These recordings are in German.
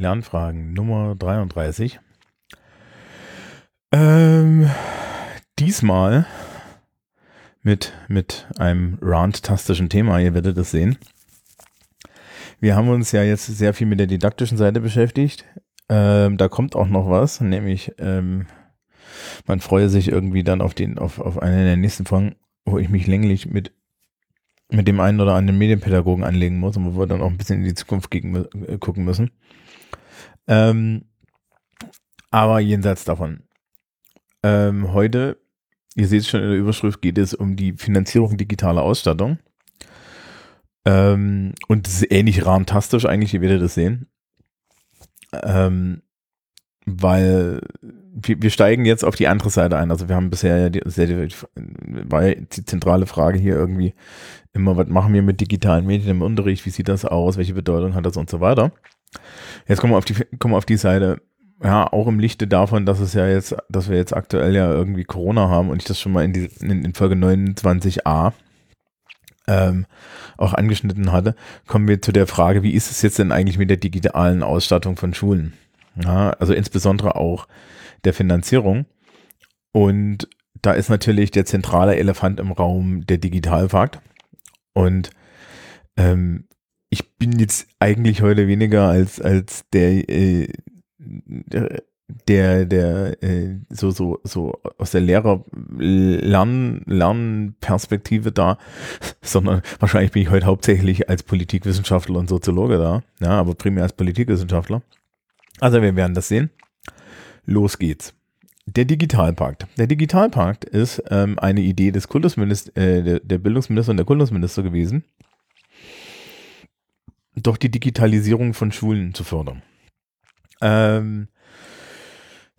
Lernfragen Nummer 33. Ähm, diesmal mit, mit einem randtastischen Thema, ihr werdet es sehen. Wir haben uns ja jetzt sehr viel mit der didaktischen Seite beschäftigt. Ähm, da kommt auch noch was, nämlich ähm, man freue sich irgendwie dann auf den, auf, auf eine der nächsten Folgen, wo ich mich länglich mit, mit dem einen oder anderen Medienpädagogen anlegen muss und wo wir dann auch ein bisschen in die Zukunft gegen, äh, gucken müssen. Ähm, aber jenseits davon. Ähm, heute, ihr seht es schon in der Überschrift, geht es um die Finanzierung digitaler Ausstattung. Ähm, und das ist ähnlich rantastisch eigentlich, ihr werdet das sehen. Ähm, weil wir, wir steigen jetzt auf die andere Seite ein. Also wir haben bisher ja die, war ja die zentrale Frage hier irgendwie immer, was machen wir mit digitalen Medien im Unterricht, wie sieht das aus, welche Bedeutung hat das und so weiter. Jetzt kommen wir auf die, kommen wir auf die Seite, ja, auch im Lichte davon, dass es ja jetzt, dass wir jetzt aktuell ja irgendwie Corona haben und ich das schon mal in, die, in, in Folge 29a ähm, auch angeschnitten hatte, kommen wir zu der Frage, wie ist es jetzt denn eigentlich mit der digitalen Ausstattung von Schulen? Ja, also insbesondere auch der Finanzierung. Und da ist natürlich der zentrale Elefant im Raum der Digitalfakt. Und ähm, ich bin jetzt eigentlich heute weniger als, als der, äh, der, der, äh, so, so, so aus der Lehrer-Lern, Lernperspektive da, sondern wahrscheinlich bin ich heute hauptsächlich als Politikwissenschaftler und Soziologe da, ja, aber primär als Politikwissenschaftler. Also wir werden das sehen. Los geht's. Der Digitalpakt. Der Digitalpakt ist ähm, eine Idee des Kultusminister, äh, der, der Bildungsminister und der Kultusminister gewesen, doch die Digitalisierung von Schulen zu fördern. Ähm,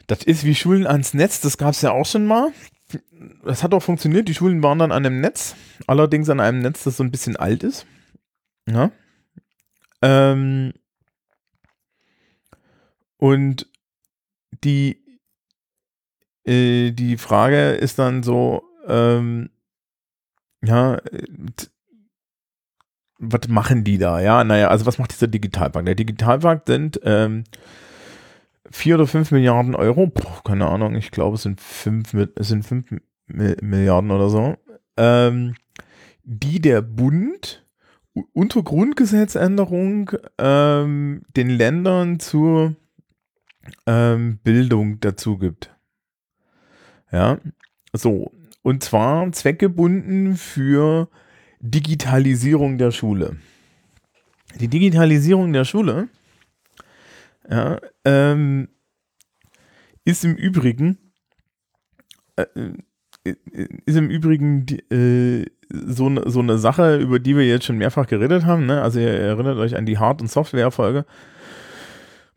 das ist wie Schulen ans Netz, das gab es ja auch schon mal. Das hat auch funktioniert, die Schulen waren dann an einem Netz, allerdings an einem Netz, das so ein bisschen alt ist. Ja. Ähm, und die, äh, die Frage ist dann so, ähm, ja, was machen die da? Ja, naja, also was macht dieser Digitalpakt? Der Digitalpakt sind ähm, vier oder fünf Milliarden Euro, Puh, keine Ahnung, ich glaube es sind fünf, es sind fünf Milliarden oder so, ähm, die der Bund unter Grundgesetzänderung ähm, den Ländern zur ähm, Bildung dazu gibt. Ja, so. Und zwar zweckgebunden für Digitalisierung der Schule. Die Digitalisierung der Schule ja, ähm, ist im Übrigen äh, äh ist im Übrigen die, äh, so, ne, so eine Sache, über die wir jetzt schon mehrfach geredet haben. Ne? Also ihr erinnert euch an die Hard- und Software-Folge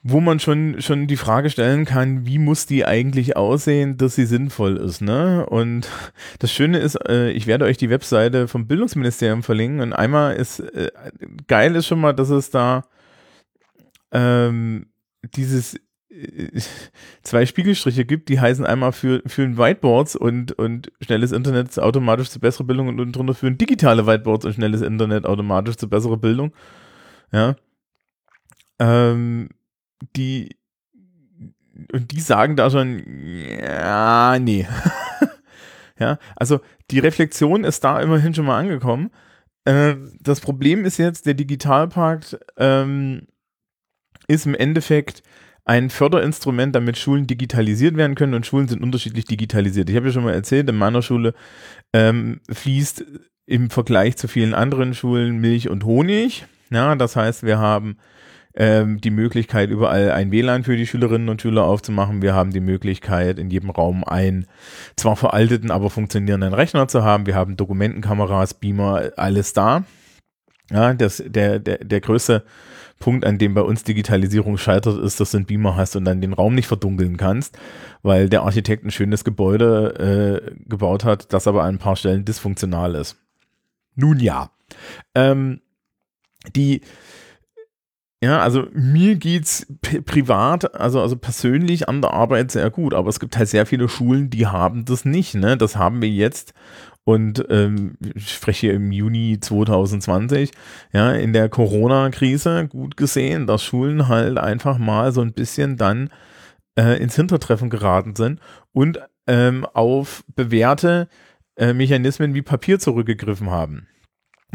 wo man schon, schon die Frage stellen kann, wie muss die eigentlich aussehen, dass sie sinnvoll ist. Ne? Und das Schöne ist, äh, ich werde euch die Webseite vom Bildungsministerium verlinken. Und einmal ist, äh, geil ist schon mal, dass es da ähm, dieses äh, zwei Spiegelstriche gibt, die heißen einmal für, für Whiteboards und, und schnelles Internet automatisch zu bessere Bildung und drunter führen digitale Whiteboards und schnelles Internet automatisch zu bessere Bildung. Ja. Ähm, die und die sagen da schon, ja, nee. ja, also die Reflexion ist da immerhin schon mal angekommen. Äh, das Problem ist jetzt, der Digitalpakt ähm, ist im Endeffekt ein Förderinstrument, damit Schulen digitalisiert werden können und Schulen sind unterschiedlich digitalisiert. Ich habe ja schon mal erzählt, in meiner Schule ähm, fließt im Vergleich zu vielen anderen Schulen Milch und Honig. Ja, das heißt, wir haben ähm, die Möglichkeit, überall ein WLAN für die Schülerinnen und Schüler aufzumachen. Wir haben die Möglichkeit, in jedem Raum einen zwar veralteten, aber funktionierenden Rechner zu haben. Wir haben Dokumentenkameras, Beamer, alles da. Ja, das, der, der, der größte Punkt, an dem bei uns Digitalisierung scheitert, ist, dass du einen Beamer hast und dann den Raum nicht verdunkeln kannst, weil der Architekt ein schönes Gebäude äh, gebaut hat, das aber an ein paar Stellen dysfunktional ist. Nun ja. Ähm, die, ja, also mir geht's privat, also, also persönlich an der Arbeit sehr gut, aber es gibt halt sehr viele Schulen, die haben das nicht, ne? Das haben wir jetzt Und ähm, ich spreche im Juni 2020, ja, in der Corona-Krise gut gesehen, dass Schulen halt einfach mal so ein bisschen dann äh, ins Hintertreffen geraten sind und ähm, auf bewährte äh, Mechanismen wie Papier zurückgegriffen haben.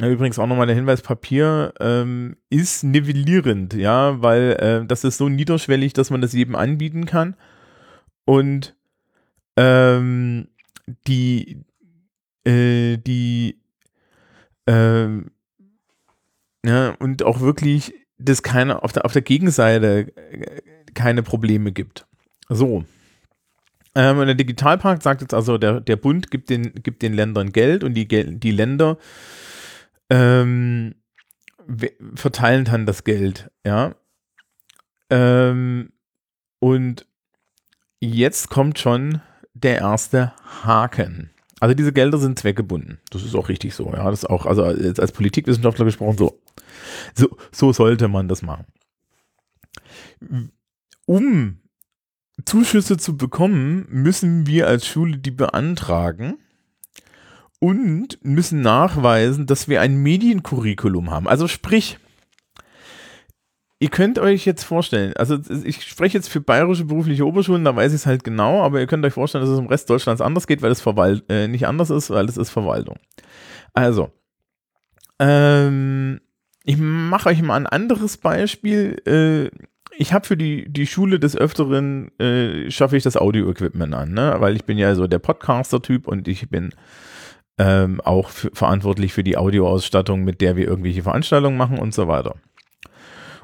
Übrigens auch nochmal der Hinweis, Papier ähm, ist nivellierend, ja, weil äh, das ist so niederschwellig, dass man das jedem anbieten kann. Und ähm, die, äh, die, ähm, ja, und auch wirklich, dass keine, auf der, auf der Gegenseite äh, keine Probleme gibt. So. Ähm, und der Digitalpakt sagt jetzt also, der, der Bund gibt den, gibt den Ländern Geld und die, die Länder ähm, verteilen dann das Geld, ja. Ähm, und jetzt kommt schon der erste Haken. Also diese Gelder sind zweckgebunden. Das ist auch richtig so. Ja, das ist auch, also als Politikwissenschaftler gesprochen, so, so, so sollte man das machen. Um Zuschüsse zu bekommen, müssen wir als Schule die beantragen und müssen nachweisen, dass wir ein Mediencurriculum haben. Also sprich, ihr könnt euch jetzt vorstellen, also ich spreche jetzt für bayerische berufliche Oberschulen, da weiß ich es halt genau, aber ihr könnt euch vorstellen, dass es im Rest Deutschlands anders geht, weil es Verwalt äh, nicht anders ist, weil es ist Verwaltung. Also, ähm, ich mache euch mal ein anderes Beispiel. Äh, ich habe für die, die Schule des Öfteren, äh, schaffe ich das Audio-Equipment an, ne? weil ich bin ja so der Podcaster-Typ und ich bin ähm, auch verantwortlich für die Audioausstattung, mit der wir irgendwelche Veranstaltungen machen und so weiter.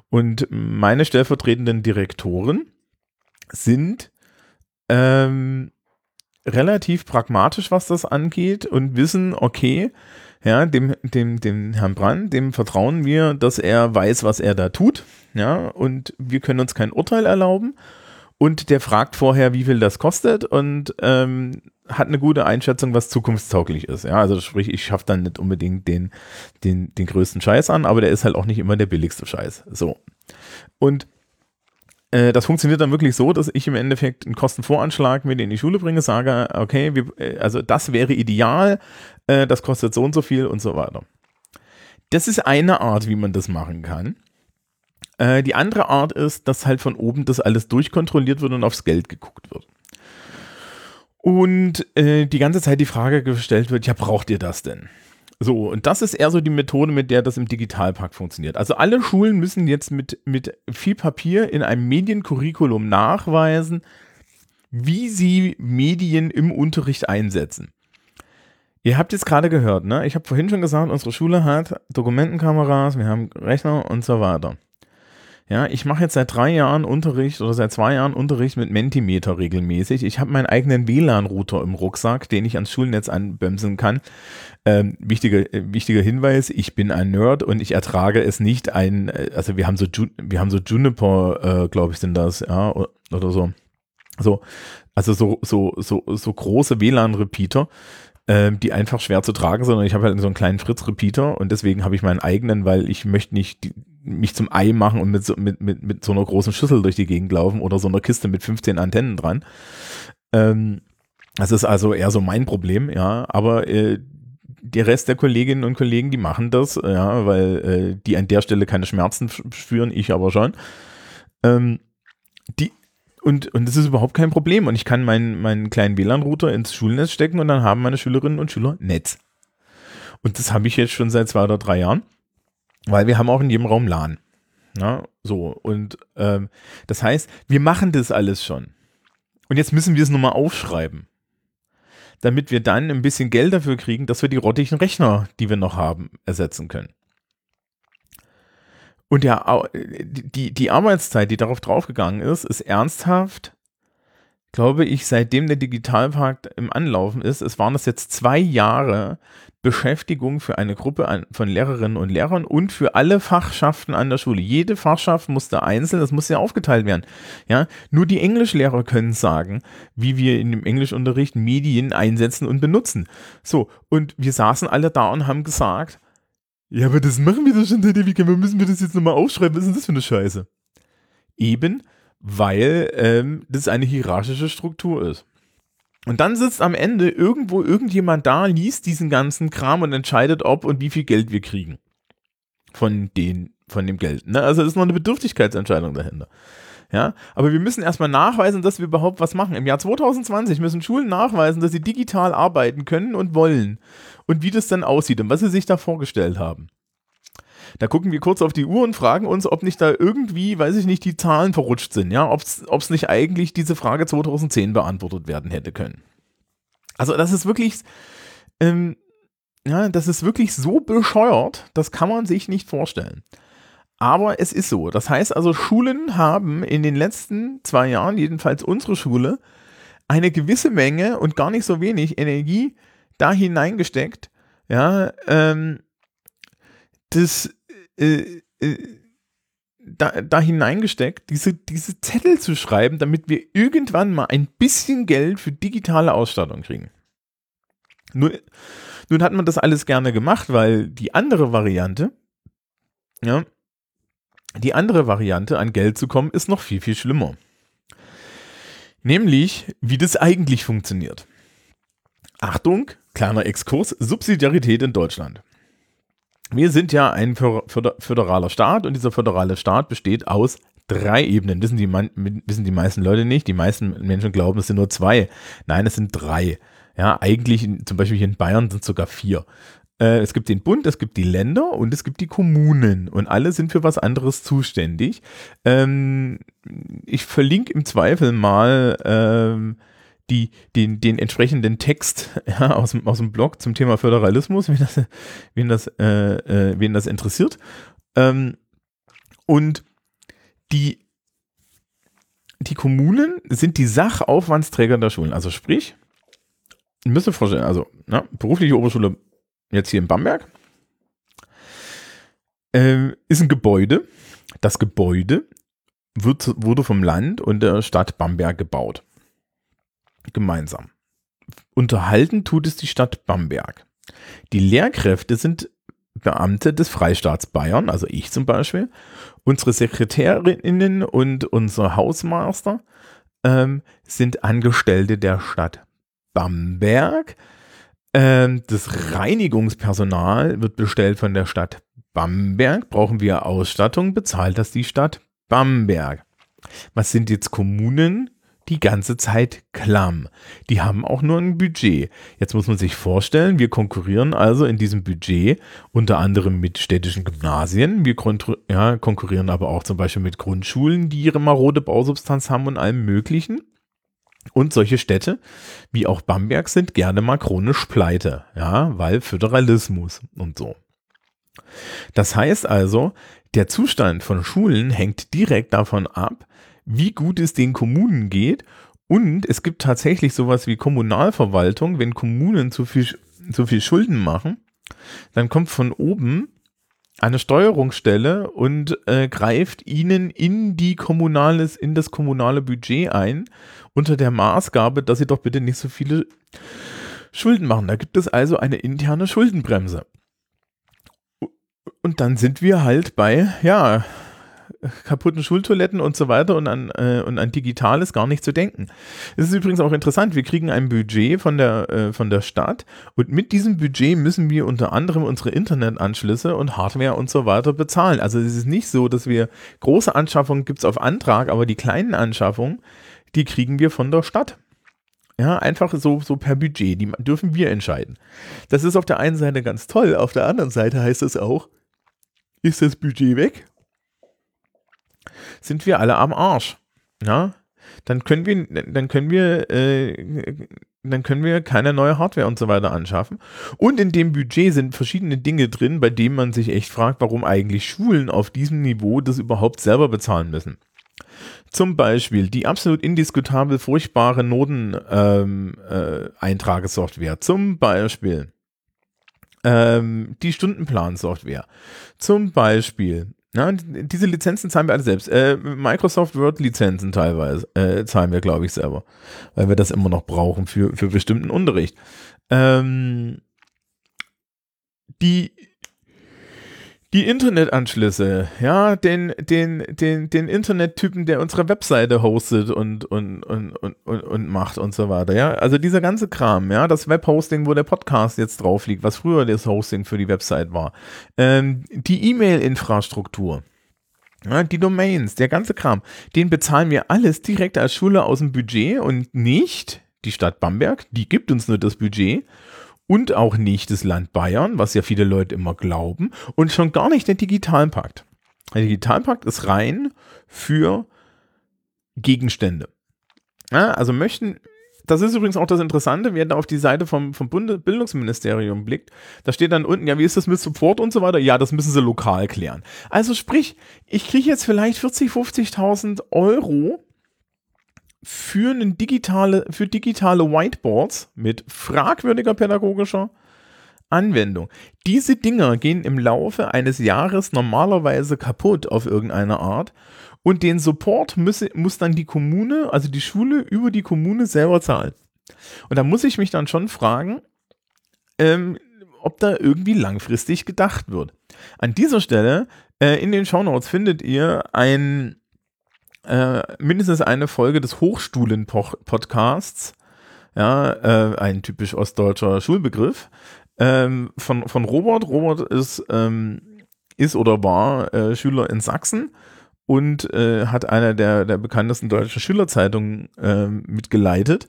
Und meine stellvertretenden Direktoren sind ähm, relativ pragmatisch, was das angeht und wissen, okay, ja, dem, dem, dem Herrn Brand, dem vertrauen wir, dass er weiß, was er da tut, ja, und wir können uns kein Urteil erlauben. Und der fragt vorher, wie viel das kostet und ähm, hat eine gute Einschätzung, was zukunftstauglich ist. Ja, also sprich, ich schaffe dann nicht unbedingt den, den, den größten Scheiß an, aber der ist halt auch nicht immer der billigste Scheiß. So. Und äh, das funktioniert dann wirklich so, dass ich im Endeffekt einen Kostenvoranschlag mit in die Schule bringe, sage, okay, wir, äh, also das wäre ideal, äh, das kostet so und so viel und so weiter. Das ist eine Art, wie man das machen kann. Äh, die andere Art ist, dass halt von oben das alles durchkontrolliert wird und aufs Geld geguckt wird. Und äh, die ganze Zeit die Frage gestellt wird, ja, braucht ihr das denn? So, und das ist eher so die Methode, mit der das im Digitalpakt funktioniert. Also alle Schulen müssen jetzt mit, mit viel Papier in einem Mediencurriculum nachweisen, wie sie Medien im Unterricht einsetzen. Ihr habt jetzt gerade gehört, ne? Ich habe vorhin schon gesagt, unsere Schule hat Dokumentenkameras, wir haben Rechner und so weiter. Ja, ich mache jetzt seit drei Jahren Unterricht oder seit zwei Jahren Unterricht mit Mentimeter regelmäßig. Ich habe meinen eigenen WLAN-Router im Rucksack, den ich ans Schulnetz anbömsen kann. Ähm, wichtiger, äh, wichtiger Hinweis, ich bin ein Nerd und ich ertrage es nicht ein, äh, also wir haben so, wir haben so Juniper, äh, glaube ich, sind das, ja, oder so. So, also so, so, so, so große WLAN-Repeater, äh, die einfach schwer zu tragen sind. Und ich habe halt so einen kleinen Fritz-Repeater und deswegen habe ich meinen eigenen, weil ich möchte nicht die, mich zum Ei machen und mit so, mit, mit, mit so einer großen Schüssel durch die Gegend laufen oder so einer Kiste mit 15 Antennen dran. Ähm, das ist also eher so mein Problem, ja. Aber äh, der Rest der Kolleginnen und Kollegen, die machen das, ja, weil äh, die an der Stelle keine Schmerzen spüren, ich aber schon. Ähm, die, und, und das ist überhaupt kein Problem. Und ich kann meinen, meinen kleinen WLAN-Router ins Schulnetz stecken und dann haben meine Schülerinnen und Schüler Netz. Und das habe ich jetzt schon seit zwei oder drei Jahren. Weil wir haben auch in jedem Raum LAN. Na, so, und ähm, das heißt, wir machen das alles schon. Und jetzt müssen wir es nochmal aufschreiben. Damit wir dann ein bisschen Geld dafür kriegen, dass wir die rottigen Rechner, die wir noch haben, ersetzen können. Und ja, die, die Arbeitszeit, die darauf draufgegangen ist, ist ernsthaft glaube ich, seitdem der Digitalpakt im Anlaufen ist, es waren das jetzt zwei Jahre Beschäftigung für eine Gruppe an, von Lehrerinnen und Lehrern und für alle Fachschaften an der Schule. Jede Fachschaft musste einzeln, das muss ja aufgeteilt werden. Ja, nur die Englischlehrer können sagen, wie wir in dem Englischunterricht Medien einsetzen und benutzen. So, und wir saßen alle da und haben gesagt, ja, aber das machen wir doch schon, wie müssen wir das jetzt nochmal aufschreiben? Was ist denn das für eine Scheiße? Eben, weil ähm, das eine hierarchische Struktur ist. Und dann sitzt am Ende irgendwo irgendjemand da, liest diesen ganzen Kram und entscheidet, ob und wie viel Geld wir kriegen. Von, den, von dem Geld. Ne? Also es ist noch eine Bedürftigkeitsentscheidung dahinter. Ja, aber wir müssen erstmal nachweisen, dass wir überhaupt was machen. Im Jahr 2020 müssen Schulen nachweisen, dass sie digital arbeiten können und wollen. Und wie das dann aussieht und was sie sich da vorgestellt haben. Da gucken wir kurz auf die Uhr und fragen uns, ob nicht da irgendwie, weiß ich nicht, die Zahlen verrutscht sind, ja, ob es nicht eigentlich diese Frage 2010 beantwortet werden hätte können. Also das ist wirklich, ähm, ja, das ist wirklich so bescheuert, das kann man sich nicht vorstellen. Aber es ist so. Das heißt also, Schulen haben in den letzten zwei Jahren, jedenfalls unsere Schule, eine gewisse Menge und gar nicht so wenig Energie da hineingesteckt, ja, ähm, das äh, äh, da, da hineingesteckt, diese, diese Zettel zu schreiben, damit wir irgendwann mal ein bisschen Geld für digitale Ausstattung kriegen. Nun, nun hat man das alles gerne gemacht, weil die andere Variante, ja, die andere Variante an Geld zu kommen, ist noch viel, viel schlimmer. Nämlich, wie das eigentlich funktioniert. Achtung, kleiner Exkurs, Subsidiarität in Deutschland wir sind ja ein föderaler Staat und dieser föderale Staat besteht aus drei Ebenen. Wissen die, wissen die meisten Leute nicht. Die meisten Menschen glauben, es sind nur zwei. Nein, es sind drei. Ja, eigentlich, zum Beispiel hier in Bayern sind es sogar vier. Äh, es gibt den Bund, es gibt die Länder und es gibt die Kommunen und alle sind für was anderes zuständig. Ähm, ich verlinke im Zweifel mal ähm, die, den, den entsprechenden Text ja, aus, dem, aus dem Blog zum Thema Föderalismus, wen das, wen das, äh, äh, wen das interessiert. Ähm, und die, die Kommunen sind die Sachaufwandsträger der Schulen. Also sprich, euch vorstellen, also na, berufliche Oberschule jetzt hier in Bamberg äh, ist ein Gebäude. Das Gebäude wird, wurde vom Land und der Stadt Bamberg gebaut gemeinsam. Unterhalten tut es die Stadt Bamberg. Die Lehrkräfte sind Beamte des Freistaats Bayern, also ich zum Beispiel. Unsere Sekretärinnen und unser Hausmeister ähm, sind Angestellte der Stadt Bamberg. Ähm, das Reinigungspersonal wird bestellt von der Stadt Bamberg. Brauchen wir Ausstattung, bezahlt das die Stadt Bamberg. Was sind jetzt Kommunen? Die ganze Zeit klamm. Die haben auch nur ein Budget. Jetzt muss man sich vorstellen, wir konkurrieren also in diesem Budget unter anderem mit städtischen Gymnasien. Wir ja, konkurrieren aber auch zum Beispiel mit Grundschulen, die ihre marode Bausubstanz haben und allem Möglichen. Und solche Städte wie auch Bamberg sind gerne mal chronisch pleite, ja, weil Föderalismus und so. Das heißt also, der Zustand von Schulen hängt direkt davon ab, wie gut es den Kommunen geht. Und es gibt tatsächlich sowas wie Kommunalverwaltung, wenn Kommunen zu viel, zu viel Schulden machen, dann kommt von oben eine Steuerungsstelle und äh, greift ihnen in die kommunales, in das kommunale Budget ein, unter der Maßgabe, dass sie doch bitte nicht so viele Schulden machen. Da gibt es also eine interne Schuldenbremse. Und dann sind wir halt bei, ja, kaputten Schultoiletten und so weiter und an, äh, und an Digitales gar nicht zu denken. Es ist übrigens auch interessant, wir kriegen ein Budget von der, äh, von der Stadt und mit diesem Budget müssen wir unter anderem unsere Internetanschlüsse und Hardware und so weiter bezahlen. Also es ist nicht so, dass wir große Anschaffungen gibt es auf Antrag, aber die kleinen Anschaffungen, die kriegen wir von der Stadt. Ja, einfach so, so per Budget, die dürfen wir entscheiden. Das ist auf der einen Seite ganz toll, auf der anderen Seite heißt es auch, ist das Budget weg sind wir alle am Arsch. Ja, dann können wir, dann können wir, äh, dann können wir keine neue Hardware und so weiter anschaffen. Und in dem Budget sind verschiedene Dinge drin, bei denen man sich echt fragt, warum eigentlich Schulen auf diesem Niveau das überhaupt selber bezahlen müssen. Zum Beispiel die absolut indiskutabel furchtbare Noten-Eintragesoftware. Ähm, äh, Zum Beispiel ähm, die Stundenplan-Software. Zum Beispiel ja, diese Lizenzen zahlen wir alle selbst. Äh, Microsoft Word Lizenzen teilweise äh, zahlen wir, glaube ich, selber, weil wir das immer noch brauchen für, für bestimmten Unterricht. Ähm, die, Die Internetanschlüsse, ja, den, den, den, den Internettypen, der unsere Webseite hostet und, und, und, und, und, macht und so weiter, ja. Also dieser ganze Kram, ja, das Webhosting, wo der Podcast jetzt drauf liegt, was früher das Hosting für die Website war. Ähm, die E-Mail-Infrastruktur. Ja, die Domains, der ganze Kram, den bezahlen wir alles direkt als Schule aus dem Budget und nicht die Stadt Bamberg, die gibt uns nur das Budget und auch nicht das Land Bayern, was ja viele Leute immer glauben, und schon gar nicht der Digitalpakt. Der Digitalpakt ist rein für Gegenstände. Ja, also möchten, das ist übrigens auch das Interessante, wer da auf die Seite vom, vom Bundesbildungsministerium blickt, da steht dann unten, ja, wie ist das mit Support und so weiter? Ja, das müssen sie lokal klären. Also sprich, ich kriege jetzt vielleicht 40, 50.000 Euro für, digitale, für digitale Whiteboards mit fragwürdiger pädagogischer Anwendung. Diese Dinger gehen im Laufe eines Jahres normalerweise kaputt auf irgendeine Art und den Support muss, muss dann die Kommune, also die Schule über die Kommune selber zahlen. Und da muss ich mich dann schon fragen, ähm, ob da irgendwie langfristig gedacht wird. An dieser Stelle äh, in den Shownotes findet ihr ein äh, mindestens eine Folge des Hochstulen-Podcasts, ja, äh, ein typisch ostdeutscher Schulbegriff, ähm, von, von Robert. Robert ist, ähm, ist oder war äh, Schüler in Sachsen und äh, hat einer der, der bekanntesten deutschen Schülerzeitungen äh, mitgeleitet.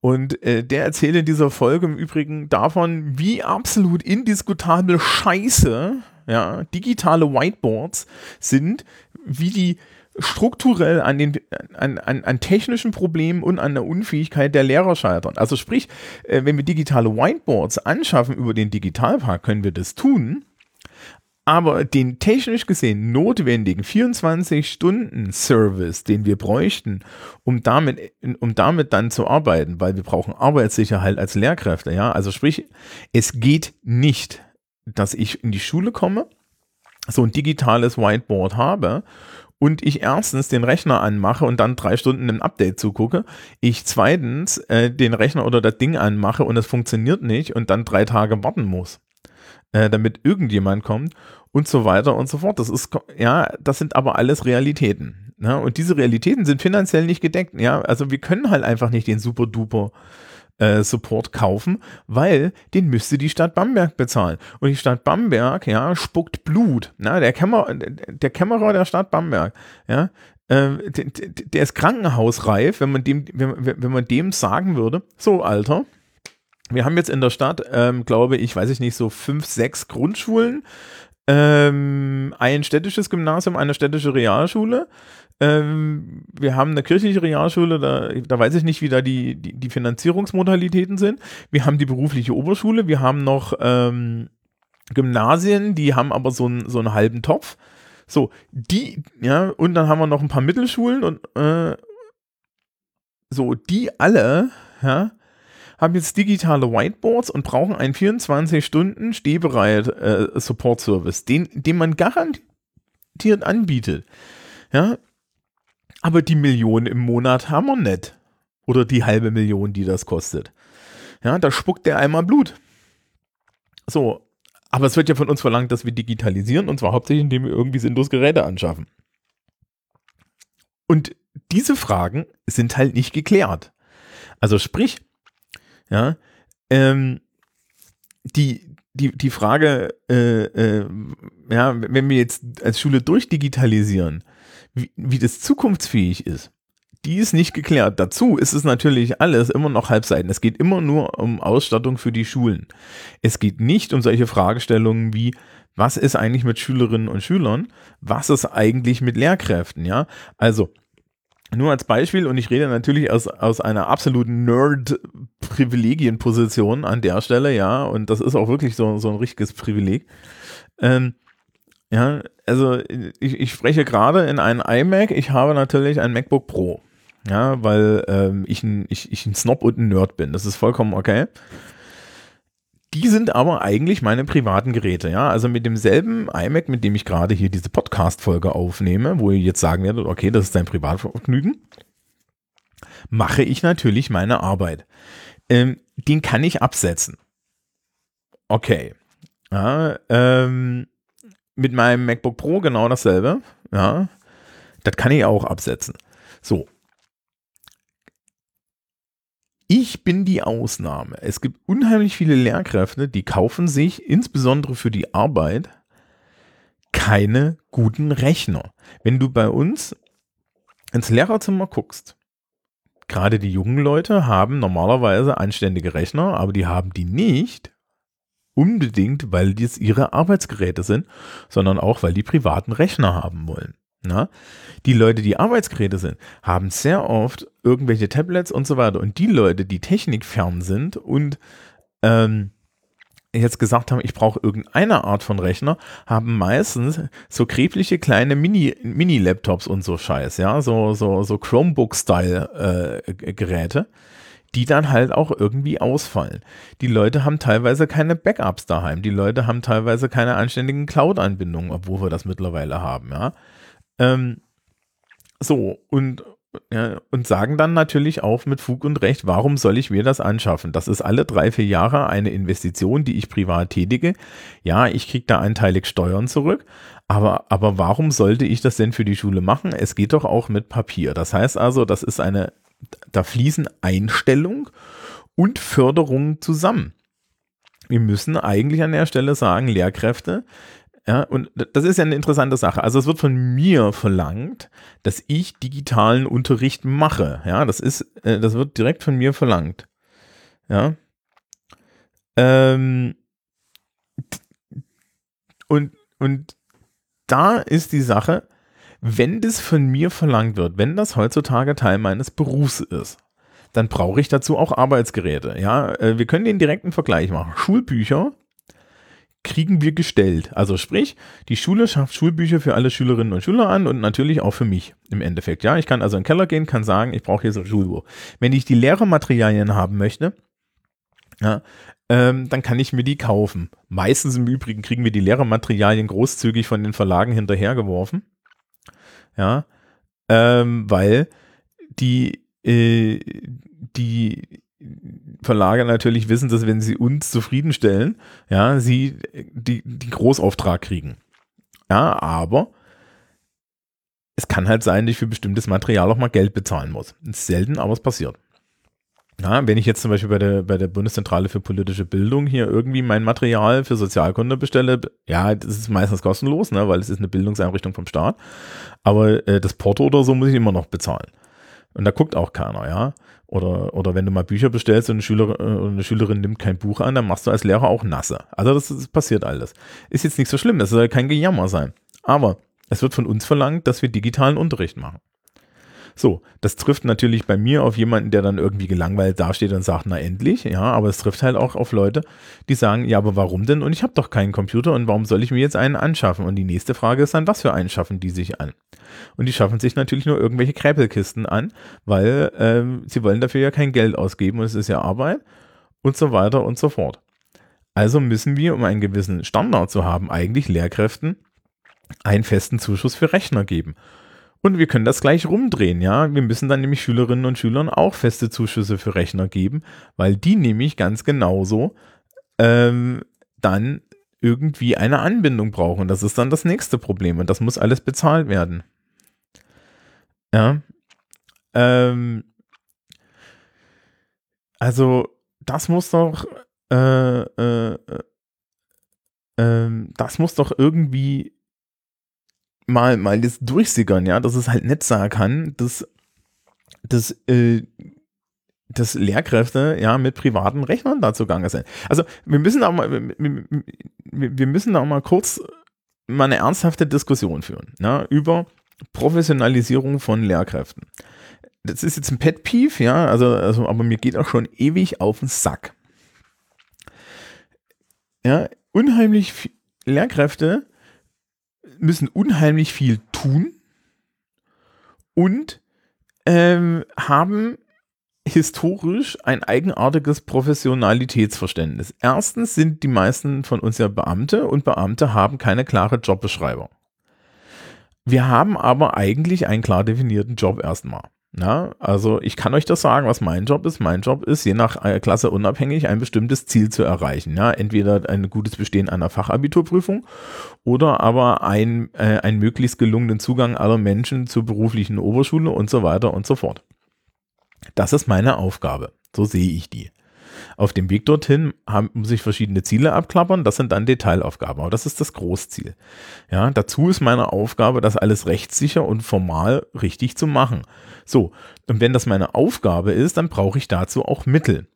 Und äh, der erzählt in dieser Folge im Übrigen davon, wie absolut indiskutabel scheiße ja, digitale Whiteboards sind, wie die strukturell an den an, an, an technischen Problemen und an der Unfähigkeit der Lehrer scheitern. Also sprich, äh, wenn wir digitale Whiteboards anschaffen über den Digitalpark, können wir das tun. Aber den technisch gesehen notwendigen 24-Stunden-Service, den wir bräuchten, um damit, um damit dann zu arbeiten, weil wir brauchen Arbeitssicherheit als Lehrkräfte, ja. Also sprich, es geht nicht, dass ich in die Schule komme, so ein digitales Whiteboard habe und ich erstens den Rechner anmache und dann drei Stunden ein Update zugucke, ich zweitens äh, den Rechner oder das Ding anmache und es funktioniert nicht und dann drei Tage warten muss, äh, damit irgendjemand kommt und so weiter und so fort. Das ist, ja, das sind aber alles Realitäten. Ne? Und diese Realitäten sind finanziell nicht gedeckt. Ja, also wir können halt einfach nicht den super duper äh, Support kaufen, weil den müsste die Stadt Bamberg bezahlen. Und die Stadt Bamberg, ja, spuckt Blut. Na, der, Kämmerer, der Kämmerer der Stadt Bamberg, ja, äh, der, der ist krankenhausreif, wenn man dem, wenn, wenn man dem sagen würde, so Alter, wir haben jetzt in der Stadt, ähm, glaube ich, weiß ich nicht, so fünf, sechs Grundschulen, ähm, ein städtisches Gymnasium, eine städtische Realschule, ähm, wir haben eine kirchliche Realschule, da, da weiß ich nicht, wie da die, die, die, Finanzierungsmodalitäten sind. Wir haben die berufliche Oberschule, wir haben noch ähm, Gymnasien, die haben aber so, ein, so einen halben Topf. So, die, ja, und dann haben wir noch ein paar Mittelschulen und äh, so, die alle, ja, haben jetzt digitale Whiteboards und brauchen einen 24-Stunden stehbereit äh, Support-Service, den, den man garantiert anbietet. Ja, aber die Million im Monat haben wir nicht. Oder die halbe Million, die das kostet. Ja, da spuckt der einmal Blut. So, aber es wird ja von uns verlangt, dass wir digitalisieren und zwar hauptsächlich, indem wir irgendwie sinnlos Geräte anschaffen. Und diese Fragen sind halt nicht geklärt. Also sprich, ja, ähm, die, die, die Frage, äh, äh, ja, wenn wir jetzt als Schule durchdigitalisieren, wie, wie das zukunftsfähig ist, die ist nicht geklärt. Dazu ist es natürlich alles immer noch Halbseiten. Es geht immer nur um Ausstattung für die Schulen. Es geht nicht um solche Fragestellungen wie, was ist eigentlich mit Schülerinnen und Schülern? Was ist eigentlich mit Lehrkräften? Ja, also nur als Beispiel, und ich rede natürlich aus, aus einer absoluten Nerd-Privilegienposition an der Stelle, ja, und das ist auch wirklich so, so ein richtiges Privileg. Ähm, ja, also ich, ich spreche gerade in einen iMac, ich habe natürlich ein MacBook Pro. Ja, weil ähm, ich, ein, ich, ich ein Snob und ein Nerd bin. Das ist vollkommen okay. Die sind aber eigentlich meine privaten Geräte, ja. Also mit demselben iMac, mit dem ich gerade hier diese Podcast-Folge aufnehme, wo ihr jetzt sagen werdet, okay, das ist dein Privatvergnügen, mache ich natürlich meine Arbeit. Ähm, den kann ich absetzen. Okay. Ja, ähm, mit meinem MacBook Pro genau dasselbe. Ja, das kann ich auch absetzen. So. Ich bin die Ausnahme. Es gibt unheimlich viele Lehrkräfte, die kaufen sich insbesondere für die Arbeit keine guten Rechner. Wenn du bei uns ins Lehrerzimmer guckst, gerade die jungen Leute haben normalerweise anständige Rechner, aber die haben die nicht unbedingt, weil dies ihre Arbeitsgeräte sind, sondern auch, weil die privaten Rechner haben wollen. Na? Die Leute, die Arbeitsgeräte sind, haben sehr oft irgendwelche Tablets und so weiter. Und die Leute, die technikfern sind und ähm, jetzt gesagt haben, ich brauche irgendeine Art von Rechner, haben meistens so krebliche kleine Mini, Mini-Laptops und so Scheiß, ja, so, so, so Chromebook-Style-Geräte, äh, die dann halt auch irgendwie ausfallen. Die Leute haben teilweise keine Backups daheim, die Leute haben teilweise keine anständigen Cloud-Anbindungen, obwohl wir das mittlerweile haben, ja. Ähm, so, und ja, und sagen dann natürlich auch mit Fug und Recht, warum soll ich mir das anschaffen? Das ist alle drei, vier Jahre eine Investition, die ich privat tätige. Ja, ich kriege da einteilig Steuern zurück, aber, aber warum sollte ich das denn für die Schule machen? Es geht doch auch mit Papier. Das heißt also, das ist eine, da fließen Einstellung und Förderung zusammen. Wir müssen eigentlich an der Stelle sagen, Lehrkräfte, ja, und das ist ja eine interessante Sache. Also es wird von mir verlangt, dass ich digitalen Unterricht mache. Ja, das ist, äh, das wird direkt von mir verlangt. Ja. Ähm, und, und da ist die Sache, wenn das von mir verlangt wird, wenn das heutzutage Teil meines Berufs ist, dann brauche ich dazu auch Arbeitsgeräte. Ja, äh, wir können den direkten Vergleich machen. Schulbücher kriegen wir gestellt. Also sprich, die Schule schafft Schulbücher für alle Schülerinnen und Schüler an und natürlich auch für mich im Endeffekt. Ja, ich kann also in den Keller gehen, kann sagen, ich brauche hier so ein Schulbuch. Wenn ich die Lehrermaterialien haben möchte, ja, ähm, dann kann ich mir die kaufen. Meistens im Übrigen kriegen wir die Lehrermaterialien großzügig von den Verlagen hinterhergeworfen. Ja, ähm, weil die, äh, die Verlage natürlich wissen, dass wenn sie uns zufriedenstellen, ja, sie die, die Großauftrag kriegen. Ja, aber es kann halt sein, dass ich für bestimmtes Material auch mal Geld bezahlen muss. Selten, aber es passiert. Ja, wenn ich jetzt zum Beispiel bei der, bei der Bundeszentrale für politische Bildung hier irgendwie mein Material für Sozialkunde bestelle, ja, das ist meistens kostenlos, ne, weil es ist eine Bildungseinrichtung vom Staat. Aber äh, das Porto oder so muss ich immer noch bezahlen. Und da guckt auch keiner, ja. Oder, oder wenn du mal Bücher bestellst und eine, Schüler, äh, eine Schülerin nimmt kein Buch an, dann machst du als Lehrer auch nasse. Also das, das passiert alles. Ist jetzt nicht so schlimm, das soll kein Gejammer sein. Aber es wird von uns verlangt, dass wir digitalen Unterricht machen. So, das trifft natürlich bei mir auf jemanden, der dann irgendwie gelangweilt dasteht und sagt, na endlich, ja, aber es trifft halt auch auf Leute, die sagen, ja, aber warum denn? Und ich habe doch keinen Computer und warum soll ich mir jetzt einen anschaffen? Und die nächste Frage ist dann, was für einen schaffen die sich an? Und die schaffen sich natürlich nur irgendwelche Kräpelkisten an, weil ähm, sie wollen dafür ja kein Geld ausgeben und es ist ja Arbeit und so weiter und so fort. Also müssen wir, um einen gewissen Standard zu haben, eigentlich Lehrkräften einen festen Zuschuss für Rechner geben. Und wir können das gleich rumdrehen, ja. Wir müssen dann nämlich Schülerinnen und Schülern auch feste Zuschüsse für Rechner geben, weil die nämlich ganz genauso ähm, dann irgendwie eine Anbindung brauchen. Das ist dann das nächste Problem und das muss alles bezahlt werden. Ja. Ähm, also, das muss doch, äh, äh, äh, das muss doch irgendwie mal, mal das durchsickern, ja, dass es halt nicht sagen kann, dass, dass, äh, dass Lehrkräfte ja mit privaten Rechnern dazu gegangen sind. Also wir müssen da mal, wir, wir müssen da mal kurz mal eine ernsthafte Diskussion führen ja, über Professionalisierung von Lehrkräften. Das ist jetzt ein Pet Peeve, ja, also, also, aber mir geht auch schon ewig auf den Sack. Ja, unheimlich Lehrkräfte müssen unheimlich viel tun und ähm, haben historisch ein eigenartiges Professionalitätsverständnis. Erstens sind die meisten von uns ja Beamte und Beamte haben keine klare Jobbeschreibung. Wir haben aber eigentlich einen klar definierten Job erstmal. Na, also ich kann euch das sagen, was mein Job ist. Mein Job ist, je nach äh, Klasse unabhängig, ein bestimmtes Ziel zu erreichen. Ja, entweder ein gutes Bestehen einer Fachabiturprüfung oder aber ein, äh, einen möglichst gelungenen Zugang aller Menschen zur beruflichen Oberschule und so weiter und so fort. Das ist meine Aufgabe. So sehe ich die. Auf dem Weg dorthin haben, muss ich verschiedene Ziele abklappern. Das sind dann Detailaufgaben. Aber das ist das Großziel. Ja, dazu ist meine Aufgabe, das alles rechtssicher und formal richtig zu machen. So. Und wenn das meine Aufgabe ist, dann brauche ich dazu auch Mittel.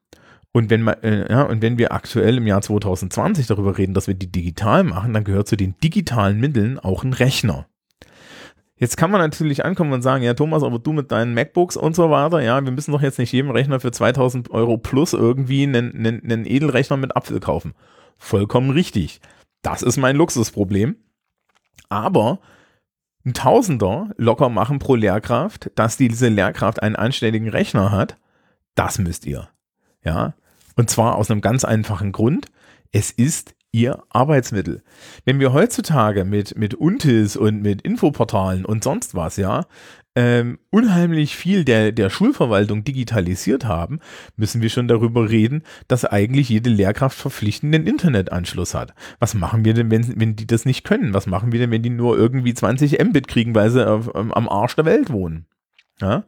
Und wenn, äh, ja, und wenn wir aktuell im Jahr 2020 darüber reden, dass wir die digital machen, dann gehört zu den digitalen Mitteln auch ein Rechner. Jetzt kann man natürlich ankommen und sagen, ja Thomas, aber du mit deinen MacBooks und so weiter, ja, wir müssen doch jetzt nicht jedem Rechner für 2000 Euro plus irgendwie einen, einen, einen Edelrechner mit Apfel kaufen. Vollkommen richtig. Das ist mein Luxusproblem. Aber ein Tausender locker machen pro Lehrkraft, dass diese Lehrkraft einen anständigen Rechner hat, das müsst ihr. Ja. Und zwar aus einem ganz einfachen Grund. Es ist ihr Arbeitsmittel. Wenn wir heutzutage mit, mit Untis und mit Infoportalen und sonst was, ja, ähm, unheimlich viel der, der Schulverwaltung digitalisiert haben, müssen wir schon darüber reden, dass eigentlich jede Lehrkraft verpflichtenden Internetanschluss hat. Was machen wir denn, wenn, wenn die das nicht können? Was machen wir denn, wenn die nur irgendwie 20 Mbit kriegen, weil sie auf, am Arsch der Welt wohnen? Ja,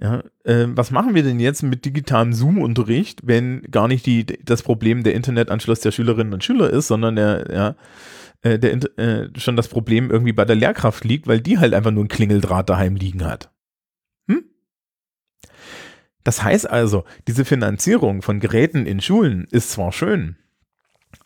ja, äh, was machen wir denn jetzt mit digitalem Zoom-Unterricht, wenn gar nicht die, das Problem der Internetanschluss der Schülerinnen und Schüler ist, sondern der, ja, äh, der, äh, schon das Problem irgendwie bei der Lehrkraft liegt, weil die halt einfach nur ein Klingeldraht daheim liegen hat. Hm? Das heißt also, diese Finanzierung von Geräten in Schulen ist zwar schön,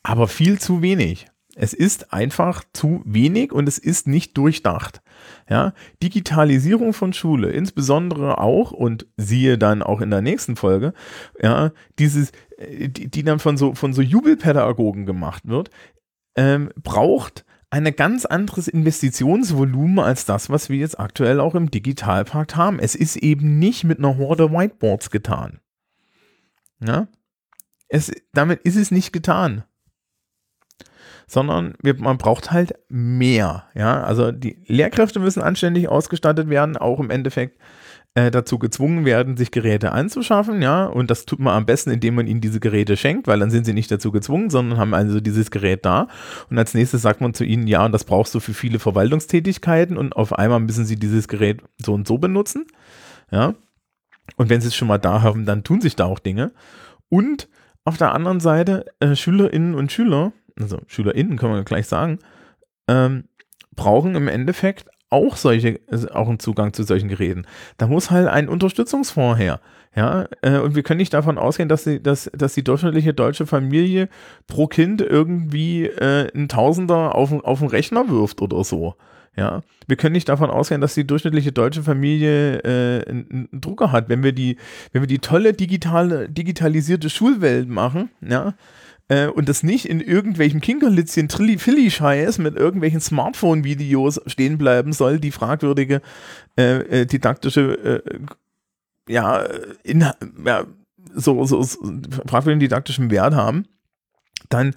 aber viel zu wenig. Es ist einfach zu wenig und es ist nicht durchdacht. Ja, Digitalisierung von Schule, insbesondere auch und siehe dann auch in der nächsten Folge, ja, dieses, äh, die, die dann von so von so Jubelpädagogen gemacht wird, ähm, braucht ein ganz anderes Investitionsvolumen als das, was wir jetzt aktuell auch im Digitalpakt haben. Es ist eben nicht mit einer Horde Whiteboards getan. Ja, es, damit ist es nicht getan sondern man braucht halt mehr. Ja, also die Lehrkräfte müssen anständig ausgestattet werden, auch im Endeffekt äh, dazu gezwungen werden, sich Geräte anzuschaffen, ja, und das tut man am besten, indem man ihnen diese Geräte schenkt, weil dann sind sie nicht dazu gezwungen, sondern haben also dieses Gerät da. Und als nächstes sagt man zu ihnen, ja, und das brauchst du für viele Verwaltungstätigkeiten und auf einmal müssen sie dieses Gerät so und so benutzen, ja. Und wenn sie es schon mal da haben, dann tun sich da auch Dinge. Und auf der anderen Seite, äh, Schülerinnen und Schüler also SchülerInnen, kann man gleich sagen, ähm, brauchen im Endeffekt auch solche, auch einen Zugang zu solchen Geräten. Da muss halt ein Unterstützungsfonds her. Ja, äh, und wir können nicht davon ausgehen, dass die, dass, dass die durchschnittliche deutsche Familie pro Kind irgendwie äh, einen Tausender auf, auf den Rechner wirft oder so. Ja, wir können nicht davon ausgehen, dass die durchschnittliche deutsche Familie äh, einen, einen Drucker hat. Wenn wir die, wenn wir die tolle digitale, digitalisierte Schulwelt machen, ja, äh, und das nicht in irgendwelchen Kinkerlitzchen Trilli-Filli-Scheiß mit irgendwelchen Smartphone-Videos stehen bleiben soll, die fragwürdige äh, äh, didaktische, äh, ja, in, ja, so, so, so fragwürdigen didaktischen Wert haben, dann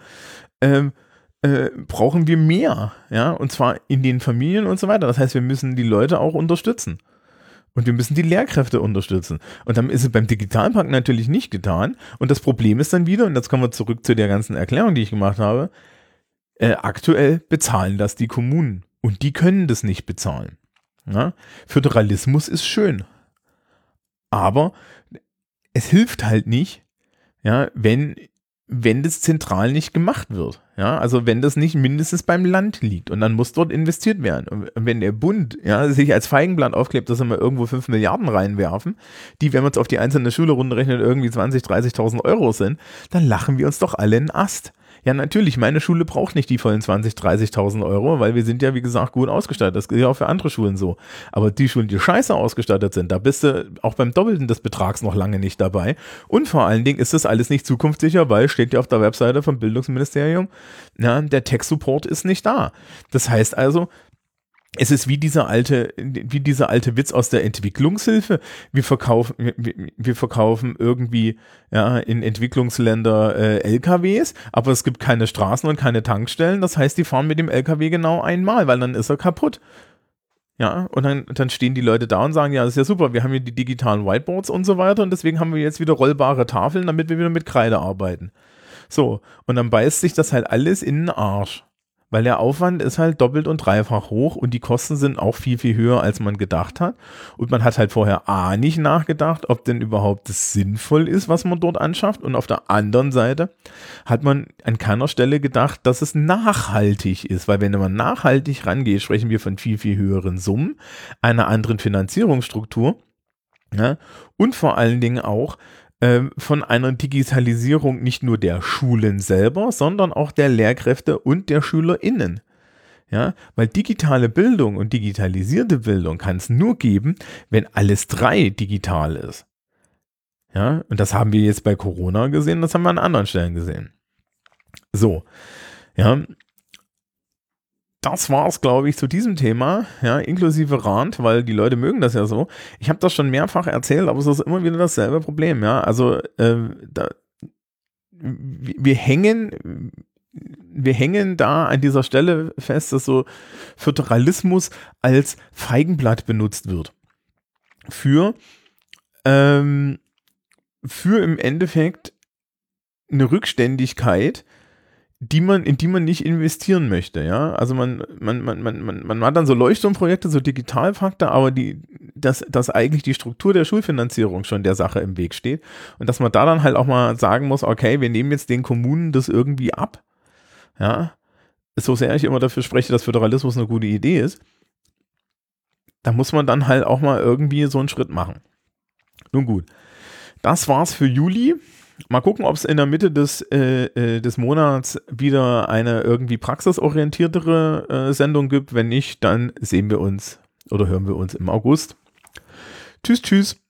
ähm, äh, brauchen wir mehr, ja, und zwar in den Familien und so weiter. Das heißt, wir müssen die Leute auch unterstützen. Und wir müssen die Lehrkräfte unterstützen. Und dann ist es beim Digitalpakt natürlich nicht getan. Und das Problem ist dann wieder, und jetzt kommen wir zurück zu der ganzen Erklärung, die ich gemacht habe, äh, aktuell bezahlen das die Kommunen. Und die können das nicht bezahlen. Ja? Föderalismus ist schön. Aber es hilft halt nicht, ja, wenn wenn das zentral nicht gemacht wird. Ja, also wenn das nicht mindestens beim Land liegt und dann muss dort investiert werden. Und wenn der Bund ja, sich als Feigenblatt aufklebt, dass wir mal irgendwo 5 Milliarden reinwerfen, die, wenn man es auf die einzelne Schule runterrechnet, irgendwie 20, 30.000 Euro sind, dann lachen wir uns doch alle in Ast. Ja, natürlich, meine Schule braucht nicht die vollen 20, 30.000 Euro, weil wir sind ja, wie gesagt, gut ausgestattet. Das gilt ja auch für andere Schulen so. Aber die Schulen, die scheiße ausgestattet sind, da bist du auch beim Doppelten des Betrags noch lange nicht dabei. Und vor allen Dingen ist das alles nicht zukunftssicher, weil steht ja auf der Webseite vom Bildungsministerium, na, der Tech-Support ist nicht da. Das heißt also, es ist wie dieser alte, wie dieser alte Witz aus der Entwicklungshilfe. Wir verkaufen, wir, wir verkaufen irgendwie ja, in Entwicklungsländer äh, LKWs, aber es gibt keine Straßen und keine Tankstellen. Das heißt, die fahren mit dem LKW genau einmal, weil dann ist er kaputt. Ja, und dann, dann stehen die Leute da und sagen, ja, das ist ja super, wir haben hier die digitalen Whiteboards und so weiter und deswegen haben wir jetzt wieder rollbare Tafeln, damit wir wieder mit Kreide arbeiten. So, und dann beißt sich das halt alles in den Arsch weil der Aufwand ist halt doppelt und dreifach hoch und die Kosten sind auch viel, viel höher, als man gedacht hat. Und man hat halt vorher A nicht nachgedacht, ob denn überhaupt das sinnvoll ist, was man dort anschafft. Und auf der anderen Seite hat man an keiner Stelle gedacht, dass es nachhaltig ist, weil wenn man nachhaltig rangeht, sprechen wir von viel, viel höheren Summen, einer anderen Finanzierungsstruktur. Ja, und vor allen Dingen auch von einer Digitalisierung nicht nur der Schulen selber, sondern auch der Lehrkräfte und der SchülerInnen. Ja, weil digitale Bildung und digitalisierte Bildung kann es nur geben, wenn alles drei digital ist. Ja, und das haben wir jetzt bei Corona gesehen, das haben wir an anderen Stellen gesehen. So, ja, das war's, glaube ich, zu diesem Thema, ja, inklusive Rand, weil die Leute mögen das ja so. Ich habe das schon mehrfach erzählt, aber es ist immer wieder dasselbe Problem, ja. Also äh, da, wir hängen, wir hängen da an dieser Stelle fest, dass so Föderalismus als Feigenblatt benutzt wird. Für, ähm, für im Endeffekt eine Rückständigkeit, die man, in die man nicht investieren möchte, ja. Also man, man, man, man, man, man hat dann so Leuchtturmprojekte, so Digitalfaktor, aber die, dass, dass eigentlich die Struktur der Schulfinanzierung schon der Sache im Weg steht. Und dass man da dann halt auch mal sagen muss, okay, wir nehmen jetzt den Kommunen das irgendwie ab. Ja. So sehr ich immer dafür spreche, dass Föderalismus eine gute Idee ist, da muss man dann halt auch mal irgendwie so einen Schritt machen. Nun gut. Das war's für Juli. Mal gucken, ob es in der Mitte des, äh, äh, des Monats wieder eine irgendwie praxisorientiertere äh, Sendung gibt. Wenn nicht, dann sehen wir uns oder hören wir uns im August. Tschüss, tschüss.